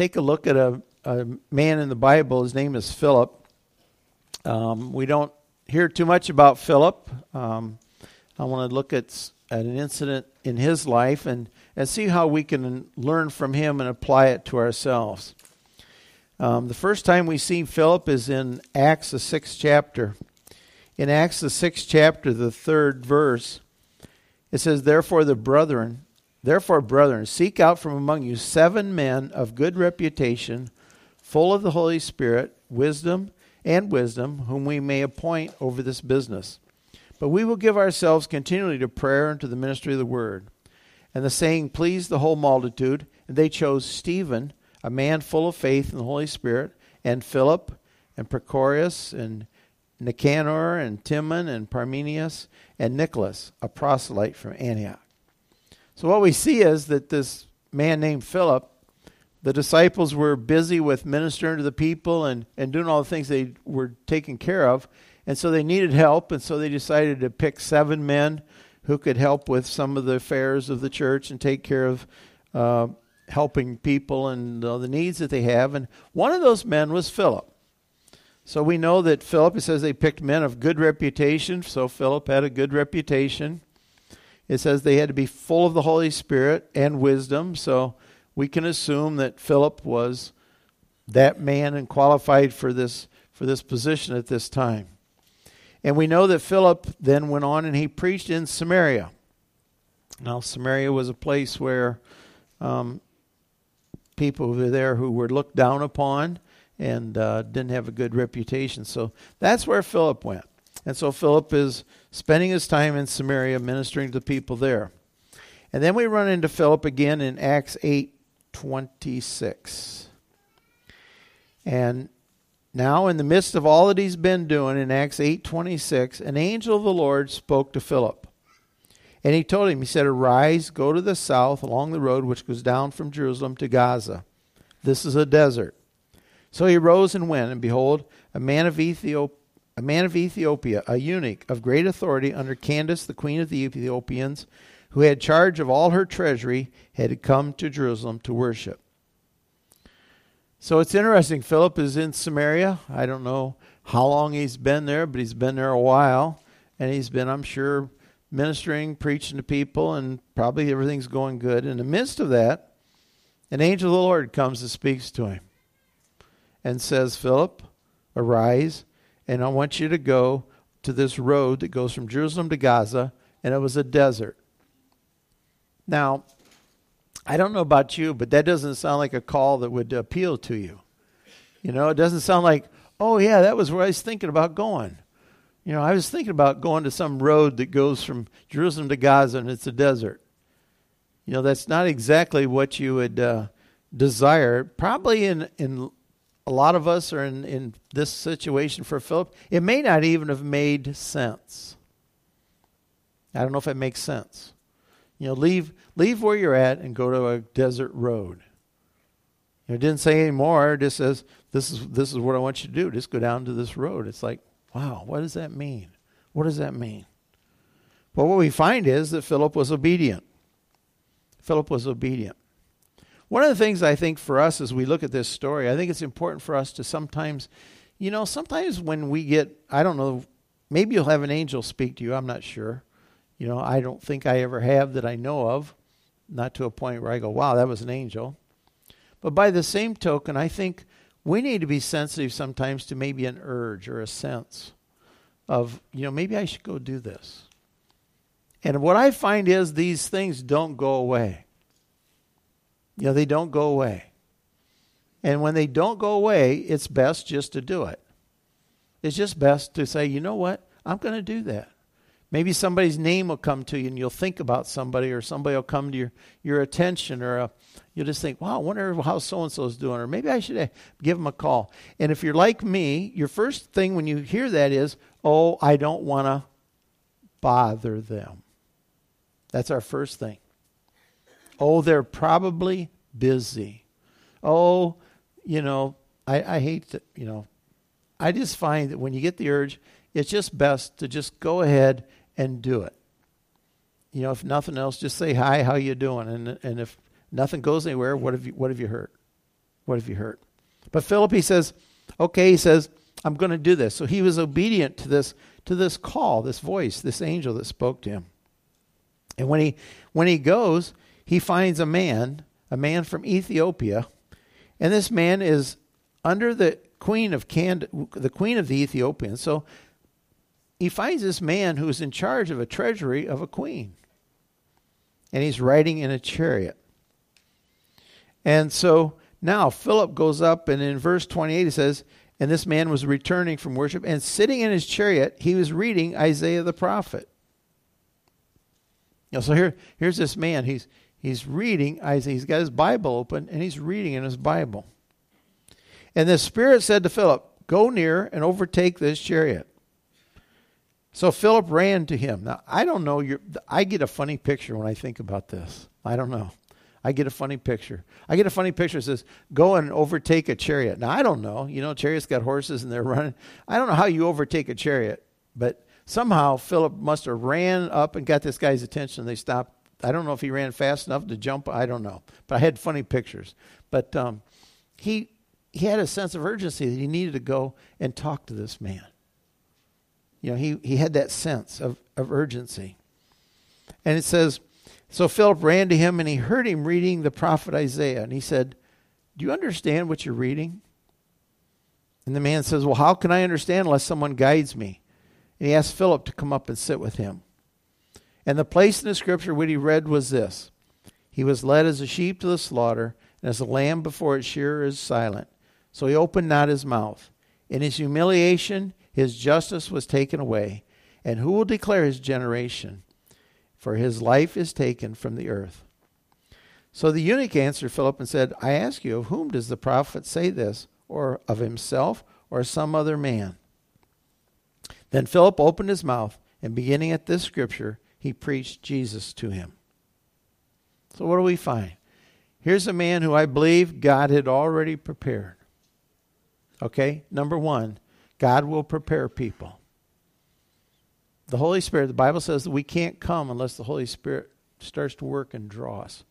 take a look at a, a man in the Bible. His name is Philip. Um, we don't hear too much about Philip. Um, I want to look at, at an incident in his life and, and see how we can learn from him and apply it to ourselves. Um, the first time we see Philip is in Acts, the sixth chapter. In Acts, the sixth chapter, the third verse, it says, Therefore, the brethren, therefore, brethren, seek out from among you seven men of good reputation, full of the Holy Spirit, wisdom, and wisdom, whom we may appoint over this business. But we will give ourselves continually to prayer and to the ministry of the word. And the saying pleased the whole multitude, and they chose Stephen, a man full of faith in the Holy Spirit, and Philip, and Prochorus, and Nicanor, and Timon, and Parmenas, and Nicholas, a proselyte from Antioch. So what we see is that this man named Philip the disciples were busy with ministering to the people and, and doing all the things they were taking care of. And so they needed help. And so they decided to pick seven men who could help with some of the affairs of the church and take care of uh, helping people and uh, the needs that they have. And one of those men was Philip. So we know that Philip, it says they picked men of good reputation. So Philip had a good reputation. It says they had to be full of the Holy Spirit and wisdom. So we can assume that Philip was that man and qualified for this for this position at this time. And we know that Philip then went on and he preached in Samaria. Now, Samaria was a place where um, people were there who were looked down upon and uh, didn't have a good reputation. So that's where Philip went. And so Philip is spending his time in Samaria ministering to the people there. And then we run into Philip again in Acts 8 26. And now in the midst of all that he's been doing in Acts 8:26, an angel of the Lord spoke to Philip. And he told him, he said, "Arise, go to the south along the road which goes down from Jerusalem to Gaza. This is a desert." So he rose and went, and behold, a man of Ethiopia a man of Ethiopia, a eunuch of great authority under Candace, the queen of the Ethiopians, who had charge of all her treasury, had come to Jerusalem to worship. So it's interesting. Philip is in Samaria. I don't know how long he's been there, but he's been there a while. And he's been, I'm sure, ministering, preaching to people, and probably everything's going good. In the midst of that, an angel of the Lord comes and speaks to him and says, Philip, arise, and I want you to go to this road that goes from Jerusalem to Gaza. And it was a desert. Now, I don't know about you, but that doesn't sound like a call that would appeal to you. You know, it doesn't sound like, oh, yeah, that was where I was thinking about going. You know, I was thinking about going to some road that goes from Jerusalem to Gaza and it's a desert. You know, that's not exactly what you would uh, desire. Probably in, in a lot of us are in, in this situation for Philip. It may not even have made sense. I don't know if it makes sense. You know, leave leave where you're at and go to a desert road. You know, it didn't say any more. It just says this is this is what I want you to do. Just go down to this road. It's like, wow, what does that mean? What does that mean? But what we find is that Philip was obedient. Philip was obedient. One of the things I think for us as we look at this story, I think it's important for us to sometimes, you know, sometimes when we get, I don't know, maybe you'll have an angel speak to you, I'm not sure. You know, I don't think I ever have that I know of, not to a point where I go, wow, that was an angel. But by the same token, I think we need to be sensitive sometimes to maybe an urge or a sense of, you know, maybe I should go do this. And what I find is these things don't go away. You know, they don't go away. And when they don't go away, it's best just to do it. It's just best to say, you know what? I'm going to do that. Maybe somebody's name will come to you and you'll think about somebody or somebody will come to your, your attention or a, uh, you'll just think, wow, I wonder how so and so is doing. Or maybe I should uh, give them a call. And if you're like me, your first thing when you hear that is, oh, I don't want to bother them. That's our first thing. Oh, they're probably busy. Oh, you know, I, I hate to, you know, I just find that when you get the urge, it's just best to just go ahead and do it. You know, if nothing else, just say hi, how you doing? And and if nothing goes anywhere, what have you what have you heard? What have you heard? But Philip, he says, okay, he says, I'm going to do this. So he was obedient to this to this call, this voice, this angel that spoke to him. And when he when he goes, he finds a man, a man from Ethiopia, and this man is under the queen of Cand- the queen of the Ethiopians. So he finds this man who is in charge of a treasury of a queen. And he's riding in a chariot. And so now Philip goes up, and in verse 28 he says, And this man was returning from worship, and sitting in his chariot, he was reading Isaiah the prophet. You know, so here, here's this man. He's, he's reading Isaiah. He's got his Bible open, and he's reading in his Bible. And the Spirit said to Philip, Go near and overtake this chariot. So Philip ran to him. Now, I don't know. I get a funny picture when I think about this. I don't know. I get a funny picture. I get a funny picture that says, go and overtake a chariot. Now, I don't know. You know, chariots got horses and they're running. I don't know how you overtake a chariot, but somehow Philip must have ran up and got this guy's attention. They stopped. I don't know if he ran fast enough to jump. I don't know. But I had funny pictures. But um, he, he had a sense of urgency that he needed to go and talk to this man. You know, he, he had that sense of, of urgency. And it says, so Philip ran to him and he heard him reading the prophet Isaiah. And he said, Do you understand what you're reading? And the man says, Well, how can I understand unless someone guides me? And he asked Philip to come up and sit with him. And the place in the scripture what he read was this He was led as a sheep to the slaughter, and as a lamb before its shearer is silent. So he opened not his mouth. In his humiliation, his justice was taken away. And who will declare his generation? for his life is taken from the earth. So the eunuch answered Philip and said, I ask you, of whom does the prophet say this, or of himself, or some other man? Then Philip opened his mouth, and beginning at this scripture, he preached Jesus to him. So what do we find? Here's a man who I believe God had already prepared. Okay, number one, God will prepare people the Holy Spirit, the Bible says that we can't come unless the Holy Spirit starts to work and draw us.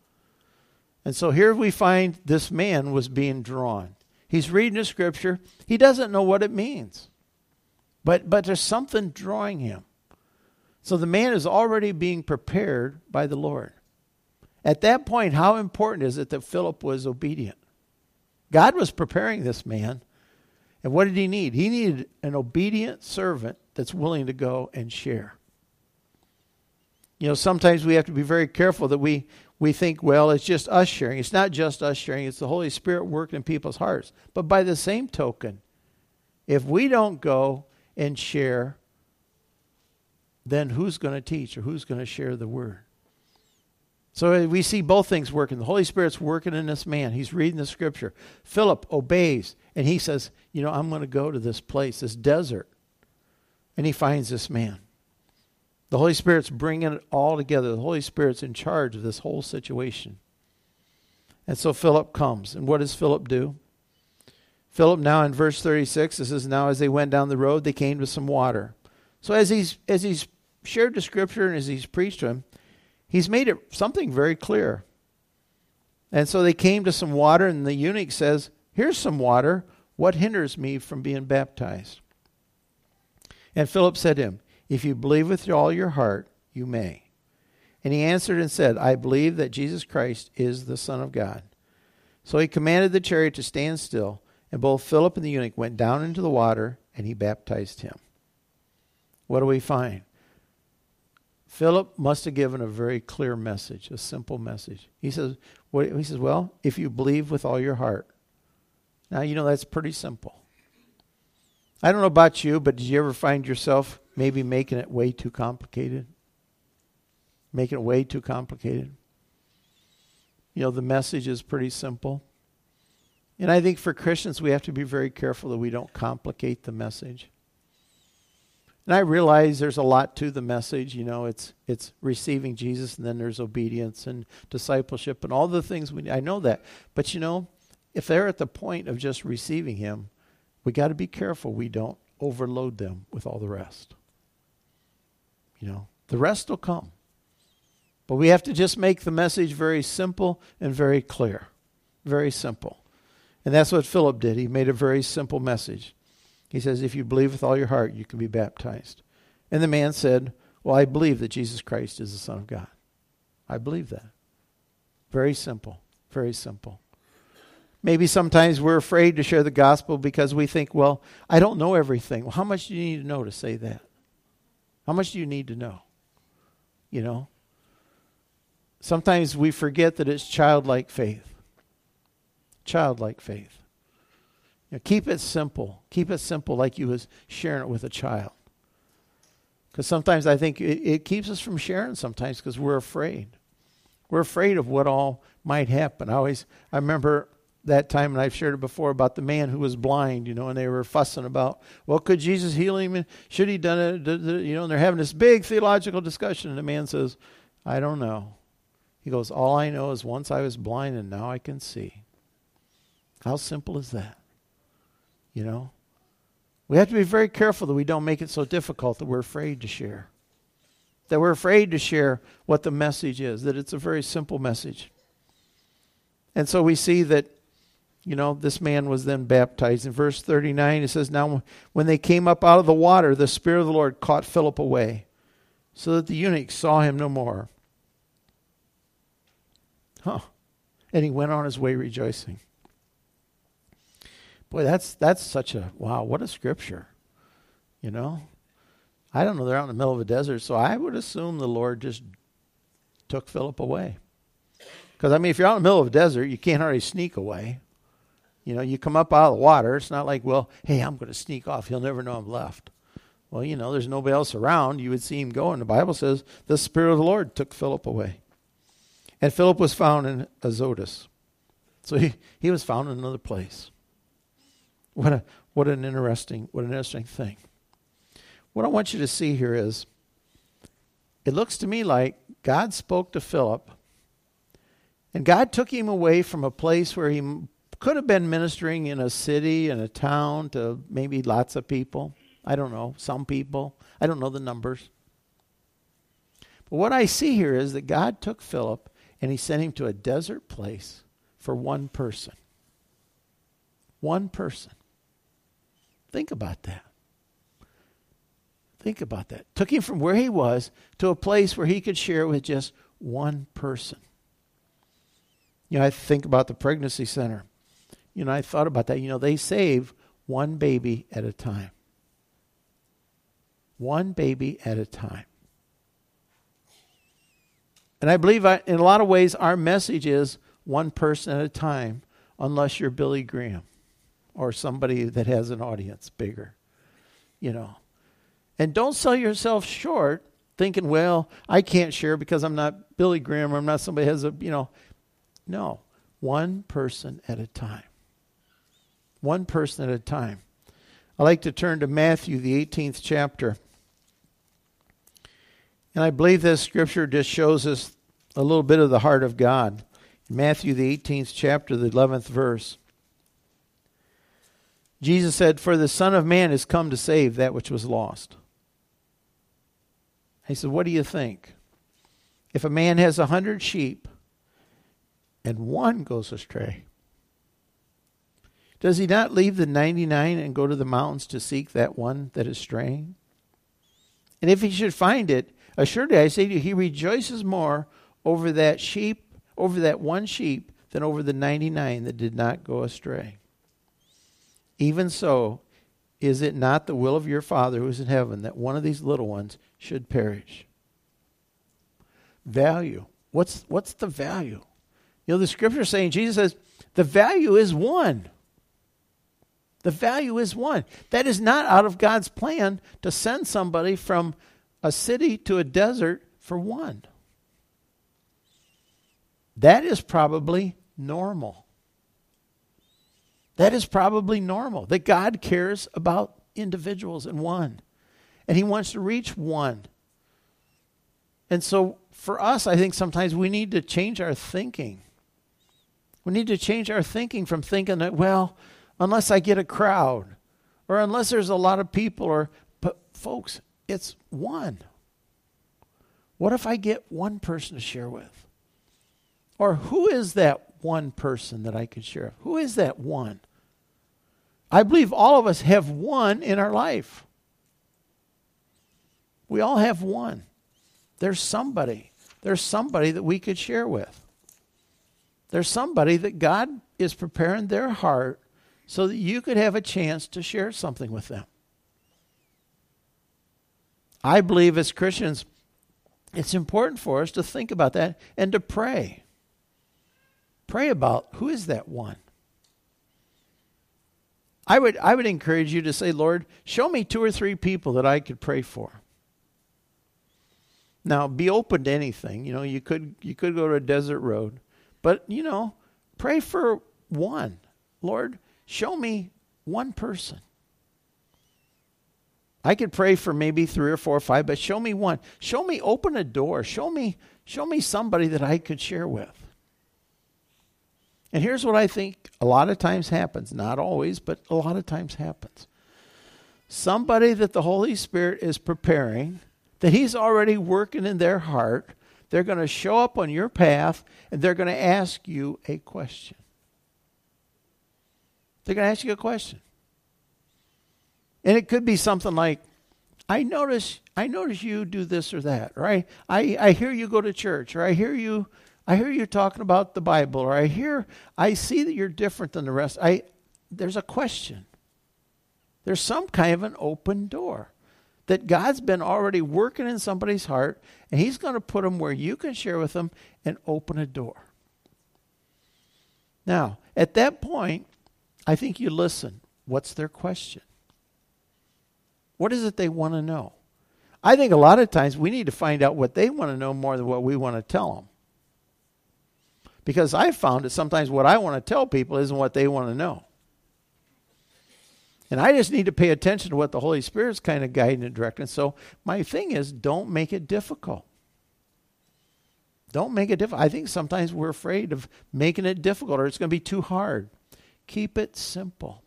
And so here we find this man was being drawn. He's reading the scripture. He doesn't know what it means. But but there's something drawing him. So the man is already being prepared by the Lord. At that point, how important is it that Philip was obedient? God was preparing this man. And what did he need? He needed an obedient servant that's willing to go and share. You know, sometimes we have to be very careful that we, we think, well, it's just us sharing. It's not just us sharing, it's the Holy Spirit working in people's hearts. But by the same token, if we don't go and share, then who's going to teach or who's going to share the word? So uh, we see both things working. The Holy Spirit's working in this man. He's reading the scripture. Philip obeys, and he says, You know, I'm going to go to this place, this desert and he finds this man. The Holy Spirit's bringing it all together. The Holy Spirit's in charge of this whole situation. And so Philip comes. And what does Philip do? Philip now in verse 36 it says now as they went down the road they came to some water. So as he's as he's shared the scripture and as he's preached to him, he's made it something very clear. And so they came to some water and the eunuch says, "Here's some water. What hinders me from being baptized?" And Philip said to him, If you believe with all your heart, you may. And he answered and said, I believe that Jesus Christ is the Son of God. So he commanded the chariot to stand still, and both Philip and the eunuch went down into the water, and he baptized him. What do we find? Philip must have given a very clear message, a simple message. He says, what, he says, well, if you believe with all your heart. Now, you know, that's pretty simple. I don't know about you, but did you ever find yourself maybe making it way too complicated? Making it way too complicated? You know, the message is pretty simple. And I think for Christians, we have to be very careful that we don't complicate the message. And I realize there's a lot to the message. You know, it's it's receiving Jesus, and then there's obedience and discipleship and all the things we. I know that, but you know, if they're at the point of just receiving Him, we got to be careful we don't overload them with all the rest. You know, the rest will come. But we have to just make the message very simple and very clear. Very simple. And that's what Philip did. He made a very simple message. He says, If you believe with all your heart, you can be baptized. And the man said, Well, I believe that Jesus Christ is the Son of God. I believe that. Very simple. Very simple. Maybe sometimes we're afraid to share the gospel because we think, well, I don't know everything. Well, how much do you need to know to say that? How much do you need to know? You know? Sometimes we forget that it's childlike faith. Childlike faith. You know, keep it simple. Keep it simple like you was sharing it with a child. Because sometimes I think it, it keeps us from sharing sometimes because we're afraid. We're afraid of what all might happen. I always, I remember that time, and I've shared it before about the man who was blind, you know, and they were fussing about, well, could Jesus heal him? Should he done it? You know, and they're having this big theological discussion, and the man says, I don't know. He goes, all I know is once I was blind and now I can see. How simple is that? You know? We have to be very careful that we don't make it so difficult that we're afraid to share. That we're afraid to share what the message is, that it's a very simple message. And so we see that, you know, this man was then baptized. In verse 39, it says, Now when they came up out of the water, the Spirit of the Lord caught Philip away, so that the eunuch saw him no more. Huh. And he went on his way rejoicing. Boy, that's that's such a wow, what a scripture. You know? I don't know, they're out in the middle of a desert, so I would assume the Lord just took Philip away. Because, I mean, if you're out in the middle of a desert, you can't hardly sneak away. You know, you come up out of the water. It's not like, well, hey, I'm going to sneak off. He'll never know I'm left. Well, you know, there's nobody else around. You would see him go. And the Bible says the Spirit of the Lord took Philip away. And Philip was found in Azotus. So he, he was found in another place. What, a, what an interesting what an interesting thing. What I want you to see here is it looks to me like God spoke to Philip and God took him away from a place where he could have been ministering in a city and a town to maybe lots of people. I don't know, some people. I don't know the numbers. But what I see here is that God took Philip and he sent him to a desert place for one person. One person. Think about that. Think about that. Took him from where he was to a place where he could share with just one person. You know, I think about the pregnancy center. You know, I thought about that. You know, they save one baby at a time. One baby at a time. And I believe I, in a lot of ways our message is one person at a time, unless you're Billy Graham or somebody that has an audience bigger. You know. And don't sell yourself short thinking, well, I can't share because I'm not Billy Graham or I'm not somebody has a, you know, no, one person at a time. One person at a time. I like to turn to Matthew, the 18th chapter. And I believe this scripture just shows us a little bit of the heart of God. Matthew, the 18th chapter, the 11th verse. Jesus said, For the Son of Man is come to save that which was lost. He said, What do you think? If a man has a hundred sheep and one goes astray. Does he not leave the 99 and go to the mountains to seek that one that is straying? And if he should find it, assuredly I say to you, he rejoices more over that sheep, over that one sheep, than over the 99 that did not go astray. Even so, is it not the will of your Father who is in heaven that one of these little ones should perish? Value. What's, what's the value? You know, the scripture is saying, Jesus says, the value is one. The value is one. That is not out of God's plan to send somebody from a city to a desert for one. That is probably normal. That is probably normal. That God cares about individuals and one. And He wants to reach one. And so for us, I think sometimes we need to change our thinking. We need to change our thinking from thinking that, well, unless I get a crowd or unless there's a lot of people or but folks, it's one. What if I get one person to share with? Or who is that one person that I could share? With? Who is that one? I believe all of us have one in our life. We all have one. There's somebody. There's somebody that we could share with. There's somebody that God is preparing their heart so that you could have a chance to share something with them. I believe as Christians, it's important for us to think about that and to pray. Pray about who is that one? I would, I would encourage you to say, Lord, show me two or three people that I could pray for. Now, be open to anything. You know, you could you could go to a desert road, but you know, pray for one. Lord, show me one person. I could pray for maybe three or four or five, but show me one. Show me, open a door. Show me, show me somebody that I could share with. And here's what I think a lot of times happens. Not always, but a lot of times happens. Somebody that the Holy Spirit is preparing, that He's already working in their heart, they're going to show up on your path and they're going to ask you a question. They're going to ask you a question. And it could be something like, I notice I notice you do this or that, I, I, I hear you go to church, or I hear you I hear you talking about the Bible, or I hear I see that you're different than the rest. I there's a question. There's some kind of an open door that God's been already working in somebody's heart, and He's going to put them where you can share with them and open a door. Now, at that point, I think you listen. What's their question? What is it they want to know? I think a lot of times we need to find out what they want to know more than what we want to tell them. Because I found that sometimes what I want to tell people isn't what they want to know. And I just need to pay attention to what the Holy Spirit's kind of guiding and directing. So my thing is don't make it difficult. Don't make it difficult. I think sometimes we're afraid of making it difficult or it's going to be too hard. Keep it simple.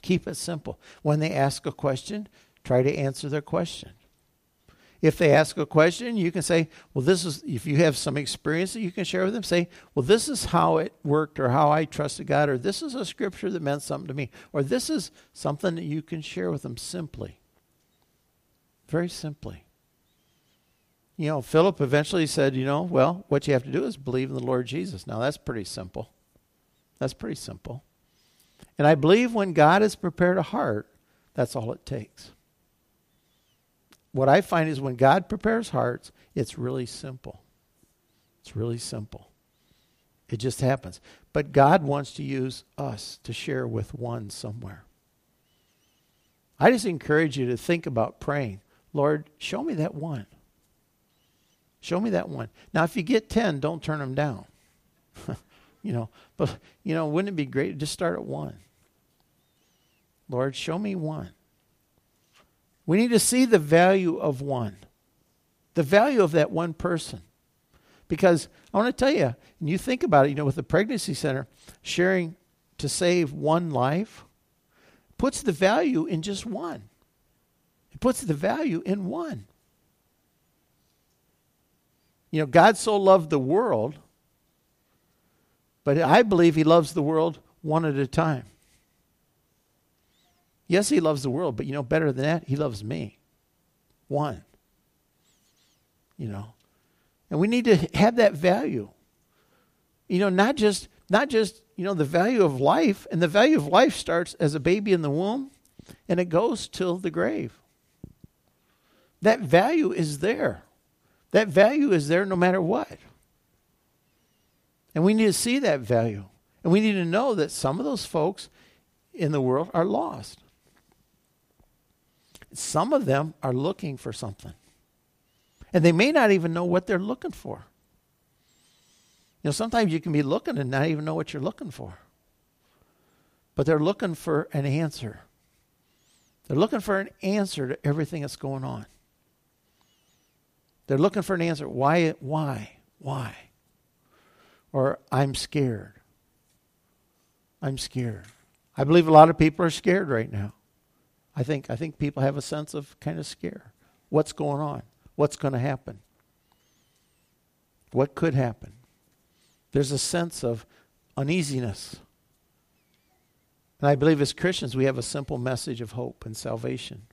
Keep it simple. When they ask a question, try to answer their question. If they ask a question, you can say, Well, this is, if you have some experience that you can share with them, say, Well, this is how it worked, or how I trusted God, or this is a scripture that meant something to me, or this is something that you can share with them simply. Very simply. You know, Philip eventually said, You know, well, what you have to do is believe in the Lord Jesus. Now, that's pretty simple. That's pretty simple. And I believe when God has prepared a heart, that's all it takes. What I find is when God prepares hearts, it's really simple. It's really simple. It just happens. But God wants to use us to share with one somewhere. I just encourage you to think about praying. Lord, show me that one. Show me that one. Now, if you get 10, don't turn them down. you know, but, you know, wouldn't it be great to just start at one? Lord, show me one. We need to see the value of one, the value of that one person. Because I want to tell you, and you think about it, you know, with the pregnancy center, sharing to save one life puts the value in just one. It puts the value in one. You know, God so loved the world, but I believe He loves the world one at a time. Yes, he loves the world, but you know, better than that, he loves me. One. You know. And we need to have that value. You know, not just not just, you know, the value of life, and the value of life starts as a baby in the womb and it goes till the grave. That value is there. That value is there no matter what. And we need to see that value. And we need to know that some of those folks in the world are lost. Some of them are looking for something. And they may not even know what they're looking for. You know, sometimes you can be looking and not even know what you're looking for. But they're looking for an answer. They're looking for an answer to everything that's going on. They're looking for an answer. Why? Why? Why? Or I'm scared. I'm scared. I believe a lot of people are scared right now. I think I think people have a sense of kind of scare. What's going on? What's going to happen? What could happen? There's a sense of uneasiness. And I believe as Christians, we have a simple message of hope and salvation.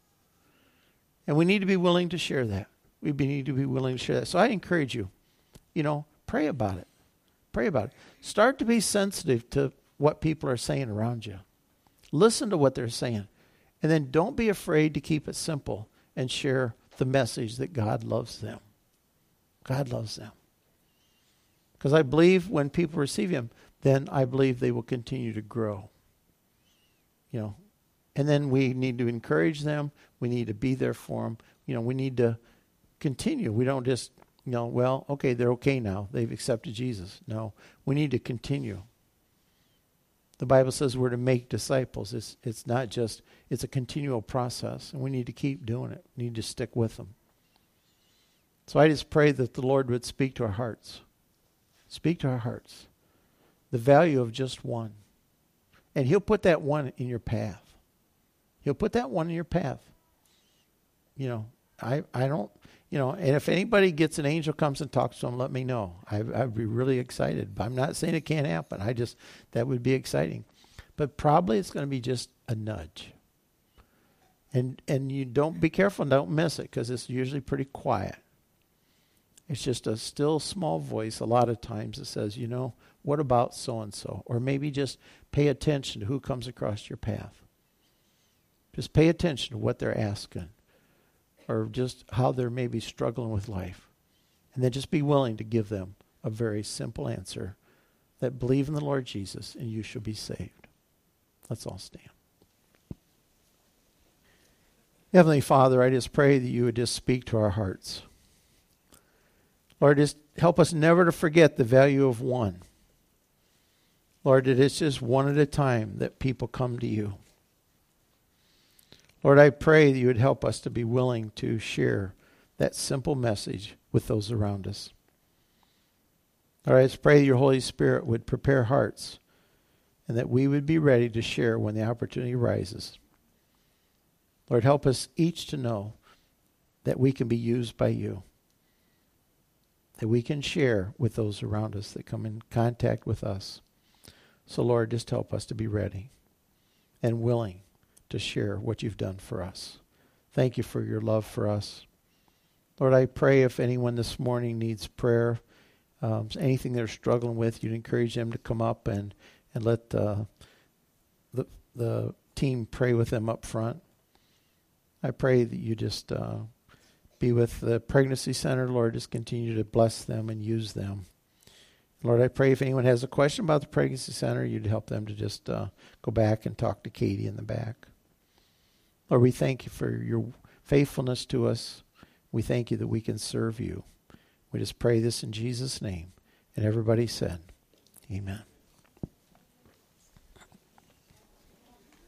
And we need to be willing to share that. We need to be willing to share that. So I encourage you, you know, pray about it. Pray about it. Start to be sensitive to what people are saying around you. Listen to what they're saying. And then don't be afraid to keep it simple and share the message that God loves them. God loves them. Because I believe when people receive Him, then I believe they will continue to grow. You know, and then we need to encourage them. We need to be there for them. You know, we need to continue. We don't just, you know, well, okay, they're okay now. They've accepted Jesus. No, we need to continue. The Bible says we're to make disciples. It's, it's not just, it's a continual process, and we need to keep doing it. We need to stick with them. So I just pray that the Lord would speak to our hearts. Speak to our hearts. The value of just one. And He'll put that one in your path. He'll put that one in your path. You know, I, I don't, you know, and if anybody gets an angel comes and talks to them, let me know. I, I'd be really excited. but I'm not saying it can't happen. I just, that would be exciting. But probably it's going to be just a nudge. And, and you don't be careful don't miss it because it's usually pretty quiet. It's just a still small voice a lot of times that says, you know, what about so and so? Or maybe just pay attention to who comes across your path. Just pay attention to what they're asking or just how they're maybe struggling with life. And then just be willing to give them a very simple answer that believe in the Lord Jesus and you shall be saved. Let's all stand. Heavenly Father, I just pray that you would just speak to our hearts. Lord, just help us never to forget the value of one. Lord, it's just one at a time that people come to you. Lord, I pray that you would help us to be willing to share that simple message with those around us. Lord, I just pray that your Holy Spirit would prepare hearts and that we would be ready to share when the opportunity arises. Lord, help us each to know that we can be used by you, that we can share with those around us that come in contact with us. So, Lord, just help us to be ready and willing to share what you've done for us. Thank you for your love for us. Lord, I pray if anyone this morning needs prayer, um, anything they're struggling with, you'd encourage them to come up and, and let uh, the, the team pray with them up front. I pray that you just uh, be with the pregnancy center, Lord. Just continue to bless them and use them. Lord, I pray if anyone has a question about the pregnancy center, you'd help them to just uh, go back and talk to Katie in the back. Lord, we thank you for your faithfulness to us. We thank you that we can serve you. We just pray this in Jesus' name. And everybody said, Amen.